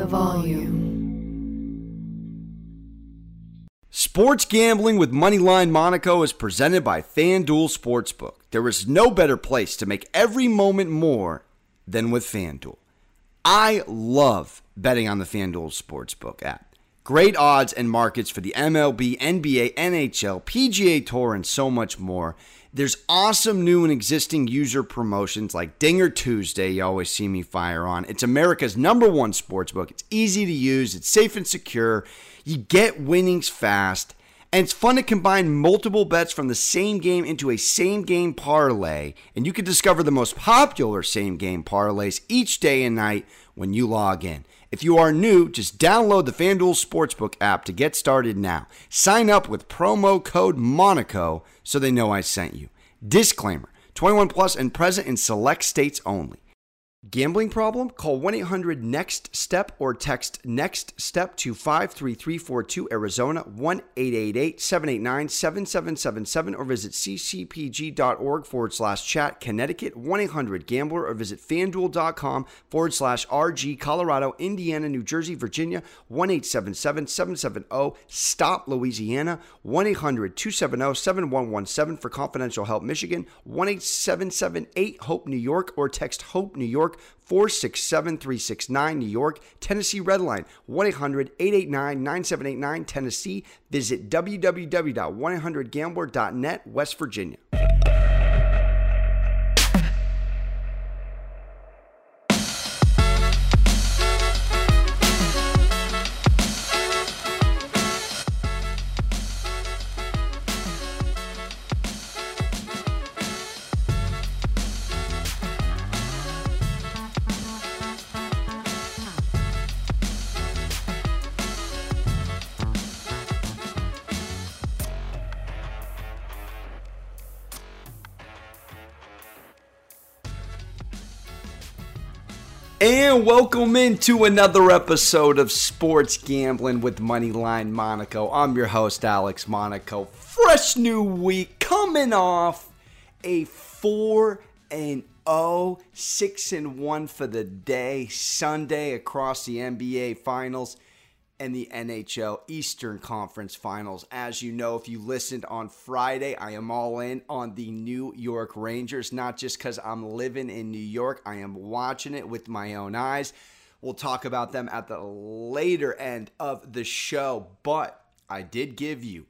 the volume. Sports gambling with Moneyline Monaco is presented by FanDuel Sportsbook. There is no better place to make every moment more than with FanDuel. I love betting on the FanDuel Sportsbook app. Great odds and markets for the MLB, NBA, NHL, PGA Tour, and so much more. There's awesome new and existing user promotions like Dinger Tuesday, you always see me fire on. It's America's number one sports book. It's easy to use, it's safe and secure. You get winnings fast, and it's fun to combine multiple bets from the same game into a same game parlay. And you can discover the most popular same game parlays each day and night when you log in. If you are new, just download the FanDuel Sportsbook app to get started now. Sign up with promo code Monaco so they know I sent you. Disclaimer 21 plus and present in select states only. Gambling problem? Call 1 800 NEXT STEP or text NEXT STEP to 53342 Arizona 1 888 789 7777 or visit ccpg.org forward slash chat Connecticut 1 800 Gambler or visit fanduel.com forward slash RG Colorado, Indiana, New Jersey, Virginia 1 877 770 Stop Louisiana 1 800 270 7117 for confidential help Michigan 1 8778 Hope New York or text Hope New York 467 369 New York, Tennessee Redline 1 800 889 9789 Tennessee. Visit www.1800gambler.net, West Virginia. And welcome into another episode of Sports Gambling with Moneyline Monaco. I'm your host, Alex Monaco. Fresh new week coming off a 4 and 0, 6 and 1 for the day, Sunday across the NBA Finals and the NHL Eastern Conference Finals. As you know, if you listened on Friday, I am all in on the New York Rangers, not just because I'm living in New York, I am watching it with my own eyes. We'll talk about them at the later end of the show, but I did give you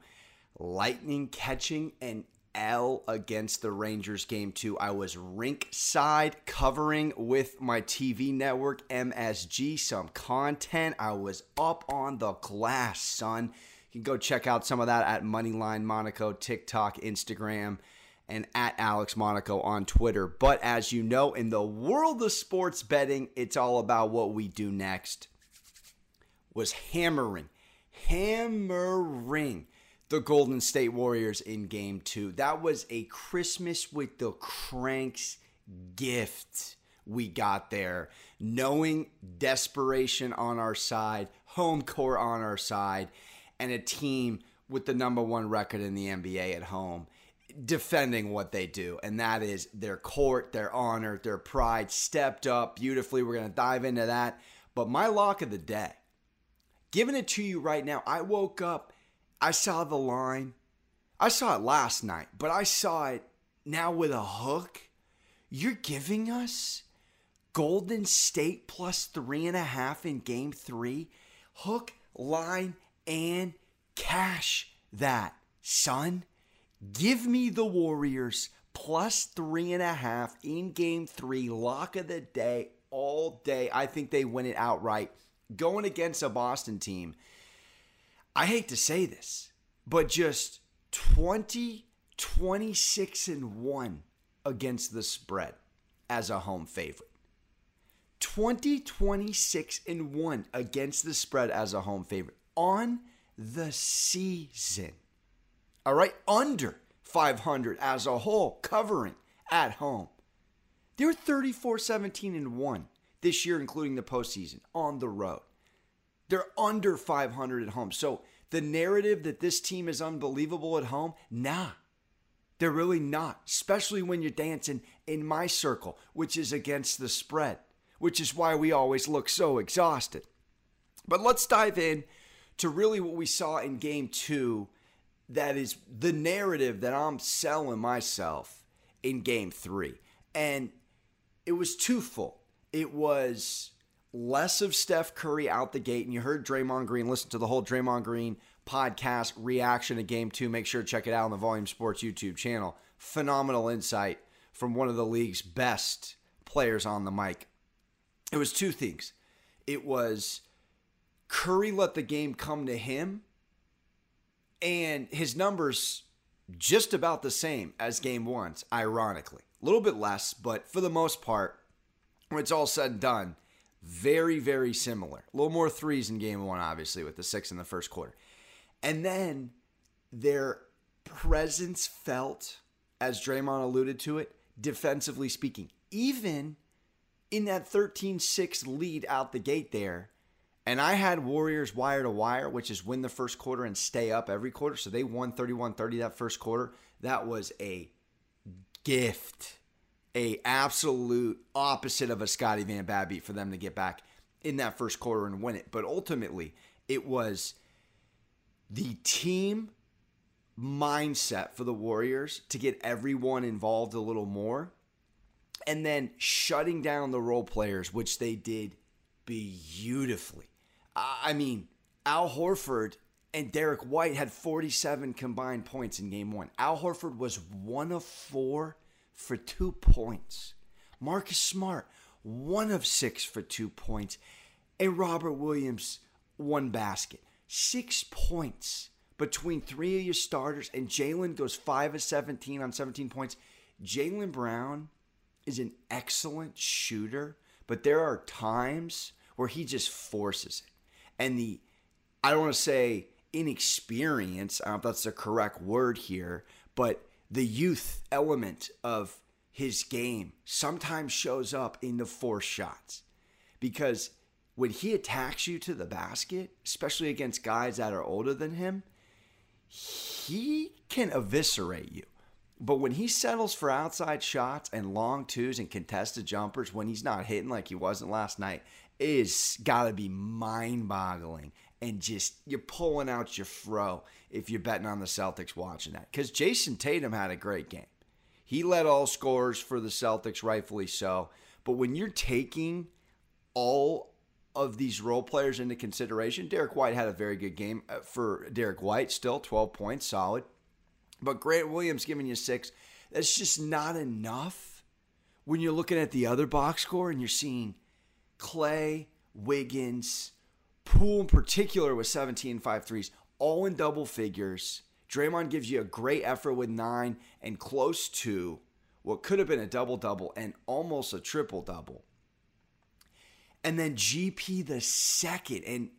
Lightning catching an L against the Rangers game two. I was rink side covering with my TV network MSG some content. I was up on the glass, son. You can go check out some of that at Moneyline Monaco, TikTok, Instagram, and at Alex Monaco on Twitter. But as you know, in the world of sports betting, it's all about what we do next. Was hammering, hammering the Golden State Warriors in game two. That was a Christmas with the Cranks gift we got there. Knowing desperation on our side, home court on our side, and a team with the number one record in the NBA at home defending what they do, and that is their court, their honor, their pride stepped up beautifully. We're going to dive into that. But my lock of the day, giving it to you right now, I woke up I saw the line. I saw it last night, but I saw it now with a hook. You're giving us Golden State plus three and a half in game three. Hook, line, and cash that, son. Give me the Warriors plus three and a half in game three. Lock of the day all day. I think they win it outright. Going against a Boston team I hate to say this, but just 20, 26 and 1 against the spread as a home favorite. 20, 26 and 1 against the spread as a home favorite on the season. All right, under 500 as a whole, covering at home. They're 34, 17 and 1 this year, including the postseason on the road. They're under 500 at home. So the narrative that this team is unbelievable at home, nah. They're really not, especially when you're dancing in my circle, which is against the spread, which is why we always look so exhausted. But let's dive in to really what we saw in game two that is the narrative that I'm selling myself in game three. And it was twofold. It was less of Steph Curry out the gate, and you heard Draymond Green. Listen to the whole Draymond Green podcast reaction to game two. Make sure to check it out on the Volume Sports YouTube channel. Phenomenal insight from one of the league's best players on the mic. It was two things. It was Curry let the game come to him, and his numbers just about the same as game one's, ironically. A little bit less, but for the most part, when it's all said and done, very, very similar. A little more threes in game one, obviously, with the six in the first quarter. And then their presence felt, as Draymond alluded to it, defensively speaking. Even in that 13 6 lead out the gate there, and I had Warriors wire to wire, which is win the first quarter and stay up every quarter. So they won 31 30 that first quarter. That was a gift, a absolute opposite of a Scotty Van Babby for them to get back in that first quarter and win it. But ultimately, it was the team mindset for the Warriors to get everyone involved a little more and then shutting down the role players, which they did beautifully. I mean, Al Horford and Derrick White had 47 combined points in game one. Al Horford was one of four for two points. Marcus Smart, one of six for two points. And Robert Williams, one basket. Six points between three of your starters. And Jaylen goes five of 17 on 17 points. Jaylen Brown is an excellent shooter, but there are times where he just forces it and the I don't want to say inexperience, I don't know if that's the correct word here, but the youth element of his game sometimes shows up in the force shots. Because when he attacks you to the basket, especially against guys that are older than him, he can eviscerate you. But when he settles for outside shots and long twos and contested jumpers, when he's not hitting like he wasn't last night, is got to be mind boggling. And just you're pulling out your fro if you're betting on the Celtics watching that. Because Jayson Tatum had a great game. He led all scores for the Celtics, rightfully so. But when you're taking all of these role players into consideration, Derrick White had a very good game uh, for Derrick White, still 12 points, solid. But Grant Williams giving you six, that's just not enough when you're looking at the other box score and you're seeing Klay, Wiggins, Poole in particular with 17 5 threes, all in double figures. Draymond gives you a great effort with nine and close to what could have been a double double and almost a triple double. And then GP the second, and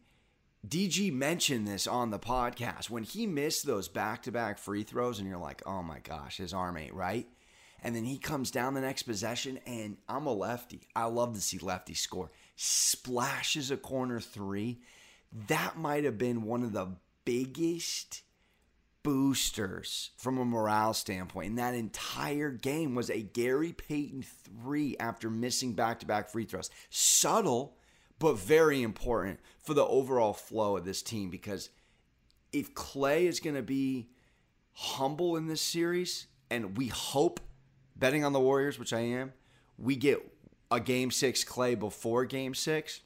DG mentioned this on the podcast when he missed those back to back free throws, and you're like, oh my gosh, his arm ain't right. And then he comes down the next possession, and I'm a lefty. I love to see lefty score. Splashes a corner three. That might have been one of the biggest boosters from a morale standpoint And that entire game was a Gary Payton three after missing back-to-back free throws. Subtle, but very important for the overall flow of this team because if Klay is going to be humble in this series, and we hope betting on the Warriors, which I am, we get a game six Klay before game six.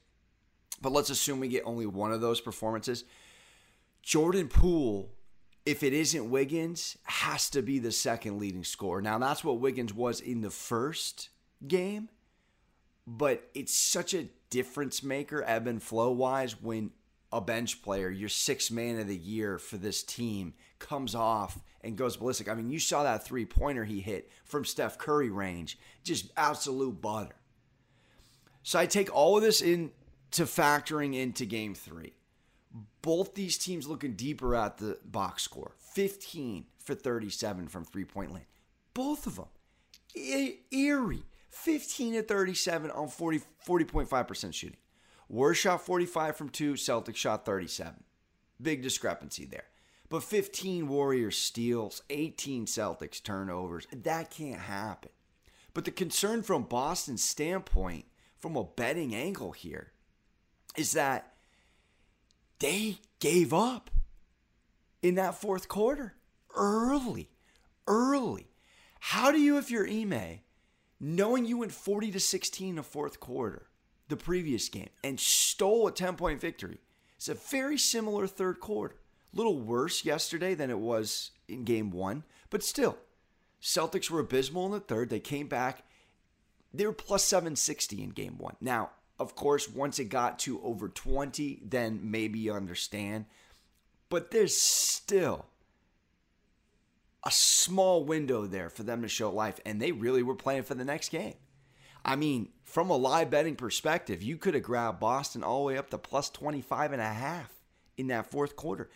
But let's assume we get only one of those performances. Jordan Poole, if it isn't Wiggins, has to be the second leading scorer. Now, that's what Wiggins was in the first game, but it's such a difference maker, ebb and flow wise, when a bench player, your sixth man of the year for this team, comes off and goes ballistic. I mean, you saw that three pointer he hit from Steph Curry range, just absolute butter. So I take all of this into factoring into game three. Both these teams looking deeper at the box score 15 for 37 from three point land. Both of them e- eerie 15 to 37 on 40, 40.5% shooting. Warriors shot 45 from two, Celtics shot 37. Big discrepancy there. But 15 Warriors steals, 18 Celtics turnovers. That can't happen. But the concern from Boston's standpoint, from a betting angle here, is that they gave up in that fourth quarter early, early. How do you, if you're Ime, knowing you went 40 to 16 in the fourth quarter, the previous game, and stole a 10 point victory? It's a very similar third quarter. A little worse yesterday than it was in game one, but still, Celtics were abysmal in the third. They came back. They were plus 760 in game one. Now, of course, once it got to over 20, then maybe you understand. But there's still a small window there for them to show life, and they really were playing for the next game. I mean, from a live betting perspective, you could have grabbed Boston all the way up to plus 25 and a half in that fourth quarter.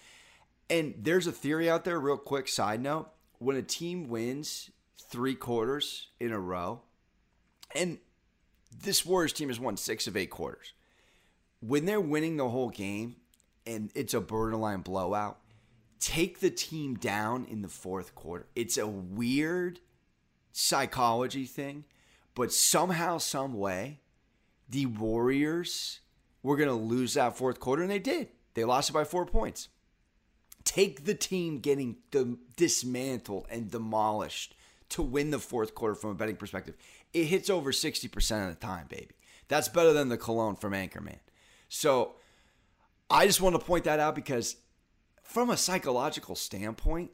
And there's a theory out there, real quick side note. When a team wins three quarters in a row, and this Warriors team has won six of eight quarters. When they're winning the whole game and it's a borderline blowout, take the team down in the fourth quarter. It's a weird psychology thing, but somehow, some way, the Warriors were going to lose that fourth quarter, and they did. They lost it by four points. Take the team getting dismantled and demolished to win the fourth quarter from a betting perspective it hits over 60% of the time, baby. That's better than the cologne from Anchorman. So I just want to point that out because, from a psychological standpoint,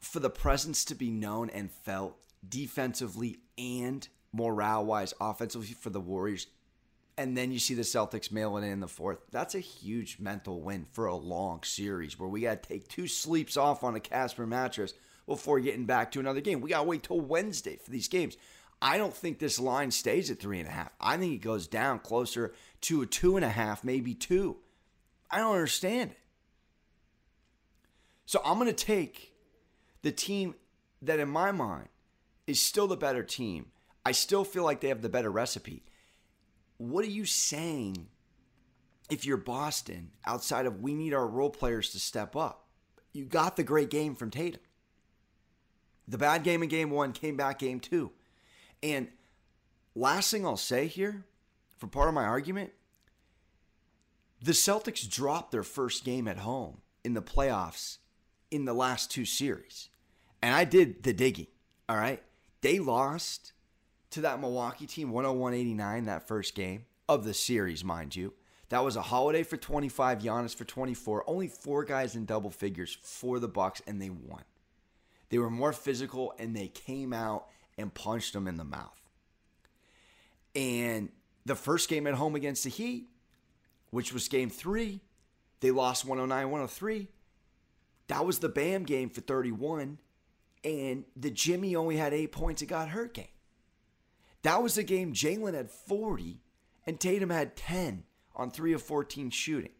for the presence to be known and felt defensively and morale wise, offensively for the Warriors, and then you see the Celtics mailing in the fourth, that's a huge mental win for a long series where we got to take two sleeps off on a Casper mattress before getting back to another game. We got to wait till Wednesday for these games. I don't think this line stays at three and a half. I think it goes down closer to a two and a half, maybe two. I don't understand it. So I'm going to take the team that, in my mind, is still the better team. I still feel like they have the better recipe. What are you saying if you're Boston outside of we need our role players to step up? You got the great game from Tatum. The bad game in game one came back game two. And last thing I'll say here, for part of my argument, the Celtics dropped their first game at home in the playoffs in the last two series. And I did the digging, all right? They lost to that Milwaukee team 101 89 that first game of the series, mind you. That was a holiday for 25, Giannis for 24. Only four guys in double figures for the Bucks, and they won. They were more physical, and they came out and punched him in the mouth. And the first game at home against the Heat, which was game three, they lost 109 103. That was the Bam game for 31. And the Jimmy only had eight points and got hurt game. That was the game Jaylen had 40 and Tatum had 10 on 3 of 14 shooting.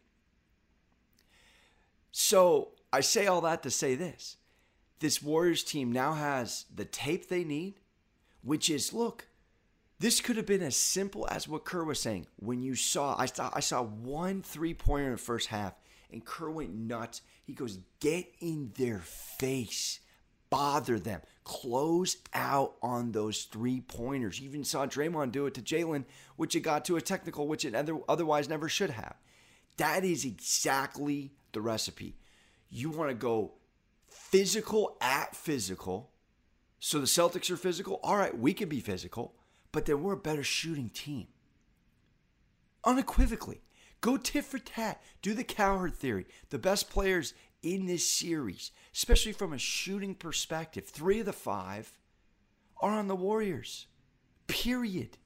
So I say all that to say this this Warriors team now has the tape they need which is look, this could have been as simple as what Kerr was saying. When you saw, I saw, I saw one three pointer in the first half, and Kerr went nuts. He goes, "Get in their face, bother them, close out on those three pointers." You even saw Draymond do it to Jaylen, which it got to a technical, which it otherwise never should have. That is exactly the recipe. You want to go physical at physical so the Celtics are physical. All right, we can be physical, but then we're a better shooting team. Unequivocally. Go tit for tat. Do the Cowherd theory. The best players in this series, especially from a shooting perspective, three of the five are on the Warriors. Period.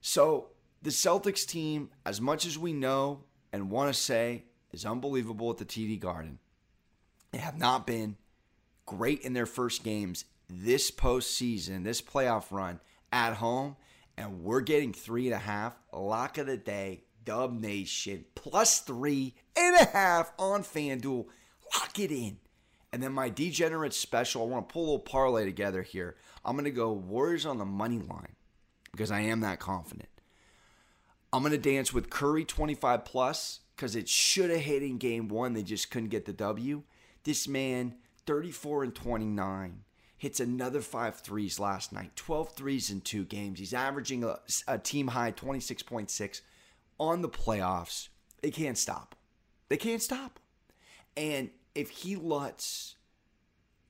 So the Celtics team, as much as we know and want to say, is unbelievable at the TD Garden. They have not been great in their first games this postseason, this playoff run at home, and we're getting three and a half. Lock of the day, Dub Nation, plus three and a half on FanDuel. Lock it in. And then my degenerate special, I want to pull a little parlay together here. I'm going to go Warriors on the money line because I am that confident. I'm going to dance with Curry 25 plus because it should have hit in game one. They just couldn't get the W. This man 34 and 29. Hits another five threes last night, 12 threes in two games. He's averaging a, a team high 26.6 on the playoffs. They can't stop. They can't stop. And if he lets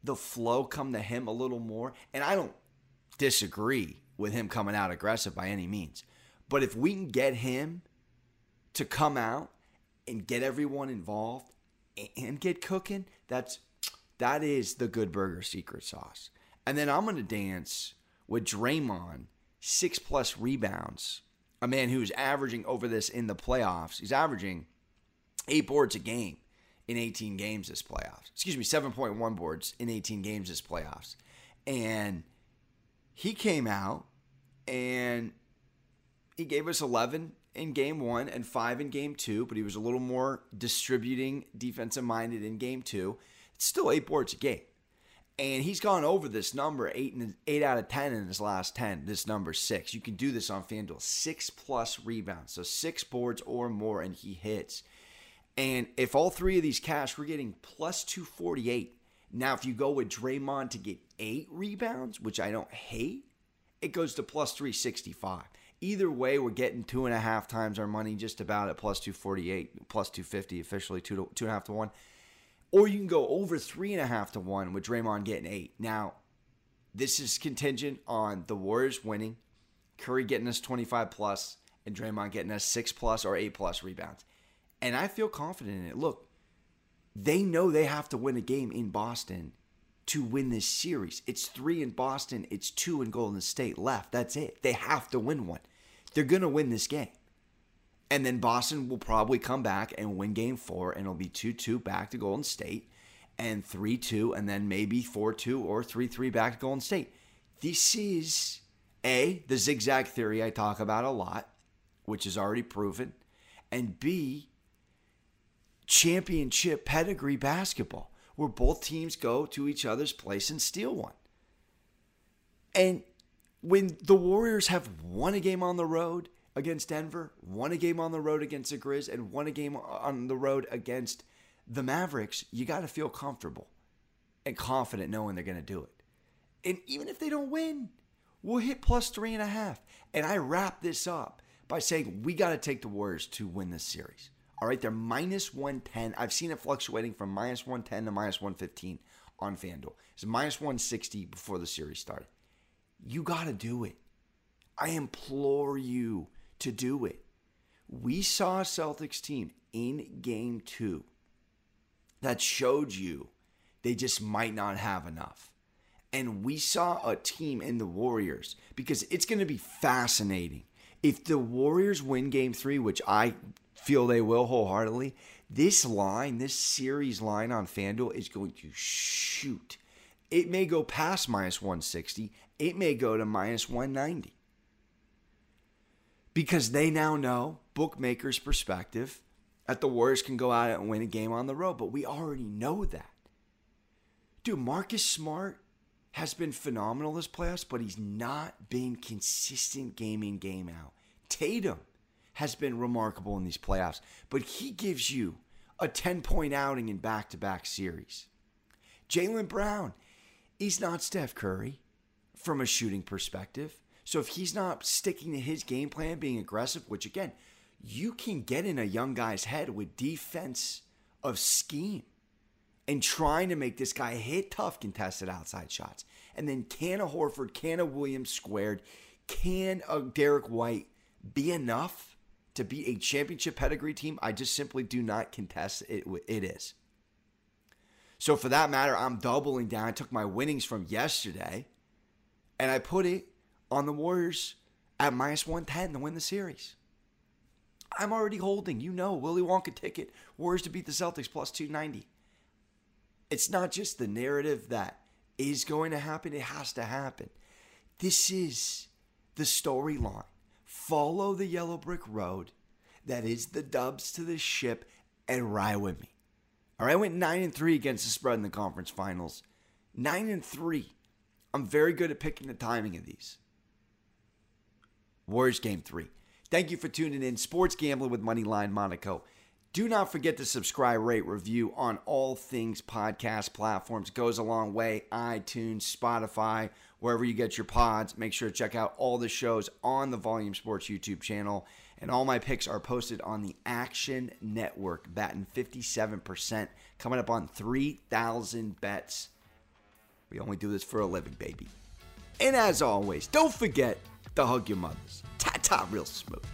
the flow come to him a little more, and I don't disagree with him coming out aggressive by any means, but if we can get him to come out and get everyone involved and get cooking, that's that is the good burger secret sauce. And then I'm gonna dance with Draymond, six plus rebounds, a man who's averaging over this in the playoffs. He's averaging eight boards a game in 18 games this playoffs. Excuse me, 7.1 boards in 18 games this playoffs. And he came out and he gave us 11 in game one and five in game two, but he was a little more distributing, defensive minded in game two. It's still eight boards a game. And he's gone over this number eight and eight out of ten in his last ten. This number six. You can do this on FanDuel. Six plus rebounds. So six boards or more, and he hits. And if all three of these cash, we're getting plus 248. Now, if you go with Draymond to get eight rebounds, which I don't hate, it goes to plus 365. Either way, we're getting two and a half times our money just about at plus 248, plus 250 officially, two, to, two and a half to one. Or you can go over three and a half to one with Draymond getting eight. Now, this is contingent on the Warriors winning, Curry getting us 25 plus, and Draymond getting us six plus or eight plus rebounds. And I feel confident in it. Look, they know they have to win a game in Boston to win this series. It's three in Boston, it's two in Golden State left. That's it. They have to win one. They're going to win this game. And then Boston will probably come back and win game four, and it'll be 2 2 back to Golden State, and 3 2, and then maybe 4 2 or 3 3 back to Golden State. This is A, the zigzag theory I talk about a lot, which is already proven, and B, championship pedigree basketball where both teams go to each other's place and steal one. And when the Warriors have won a game on the road against Denver, won a game on the road against the Grizz, and won a game on the road against the Mavericks, you got to feel comfortable and confident knowing they're going to do it. And even if they don't win, we'll hit plus three and a half. And I wrap this up by saying we got to take the Warriors to win this series. All right, they're minus 110. I've seen it fluctuating from minus 110 to minus 115 on FanDuel. It's minus 160 before the series started. You got to do it. I implore you to do it. We saw a Celtics team in game two that showed you they just might not have enough. And we saw a team in the Warriors because it's going to be fascinating. If the Warriors win game three, which I feel they will wholeheartedly. This line, this series line on FanDuel is going to shoot. It may go past minus 160, it may go to minus 190. Because they now know, bookmakers' perspective, that the Warriors can go out and win a game on the road, but we already know that. Dude, Marcus Smart has been phenomenal this playoffs, but he's not been consistent game in, game out. Tatum has been remarkable in these playoffs, but he gives you a 10 point outing in back to back series. Jaylen Brown, he's not Steph Curry from a shooting perspective. So if he's not sticking to his game plan, being aggressive, which again, you can get in a young guy's head with defense of scheme and trying to make this guy hit tough contested outside shots. And then can a Horford, can a Williams squared, can a Derrick White be enough to be a championship pedigree team, I just simply do not contest it. It is. So for that matter, I'm doubling down. I took my winnings from yesterday and I put it on the Warriors at minus 110 to win the series. I'm already holding, you know, Willy Wonka ticket, Warriors to beat the Celtics plus 290. It's not just the narrative that is going to happen, it has to happen. This is the storyline follow the yellow brick road that is the dubs to the ship and ride with me. All right, I went 9 and 3 against the spread in the conference finals. 9 and 3. I'm very good at picking the timing of these. Warriors game 3. Thank you for tuning in. Sports Gambling with Moneyline Monaco. Do not forget to subscribe, rate, review on all things podcast platforms. Goes a long way. iTunes, Spotify, wherever you get your pods. Make sure to check out all the shows on the Volume Sports YouTube channel And all my picks are posted on the Action Network, batting 57%, coming up on 3,000 bets. We only do this for a living, baby. And as always, don't forget to hug your mothers. Ta ta, real smooth.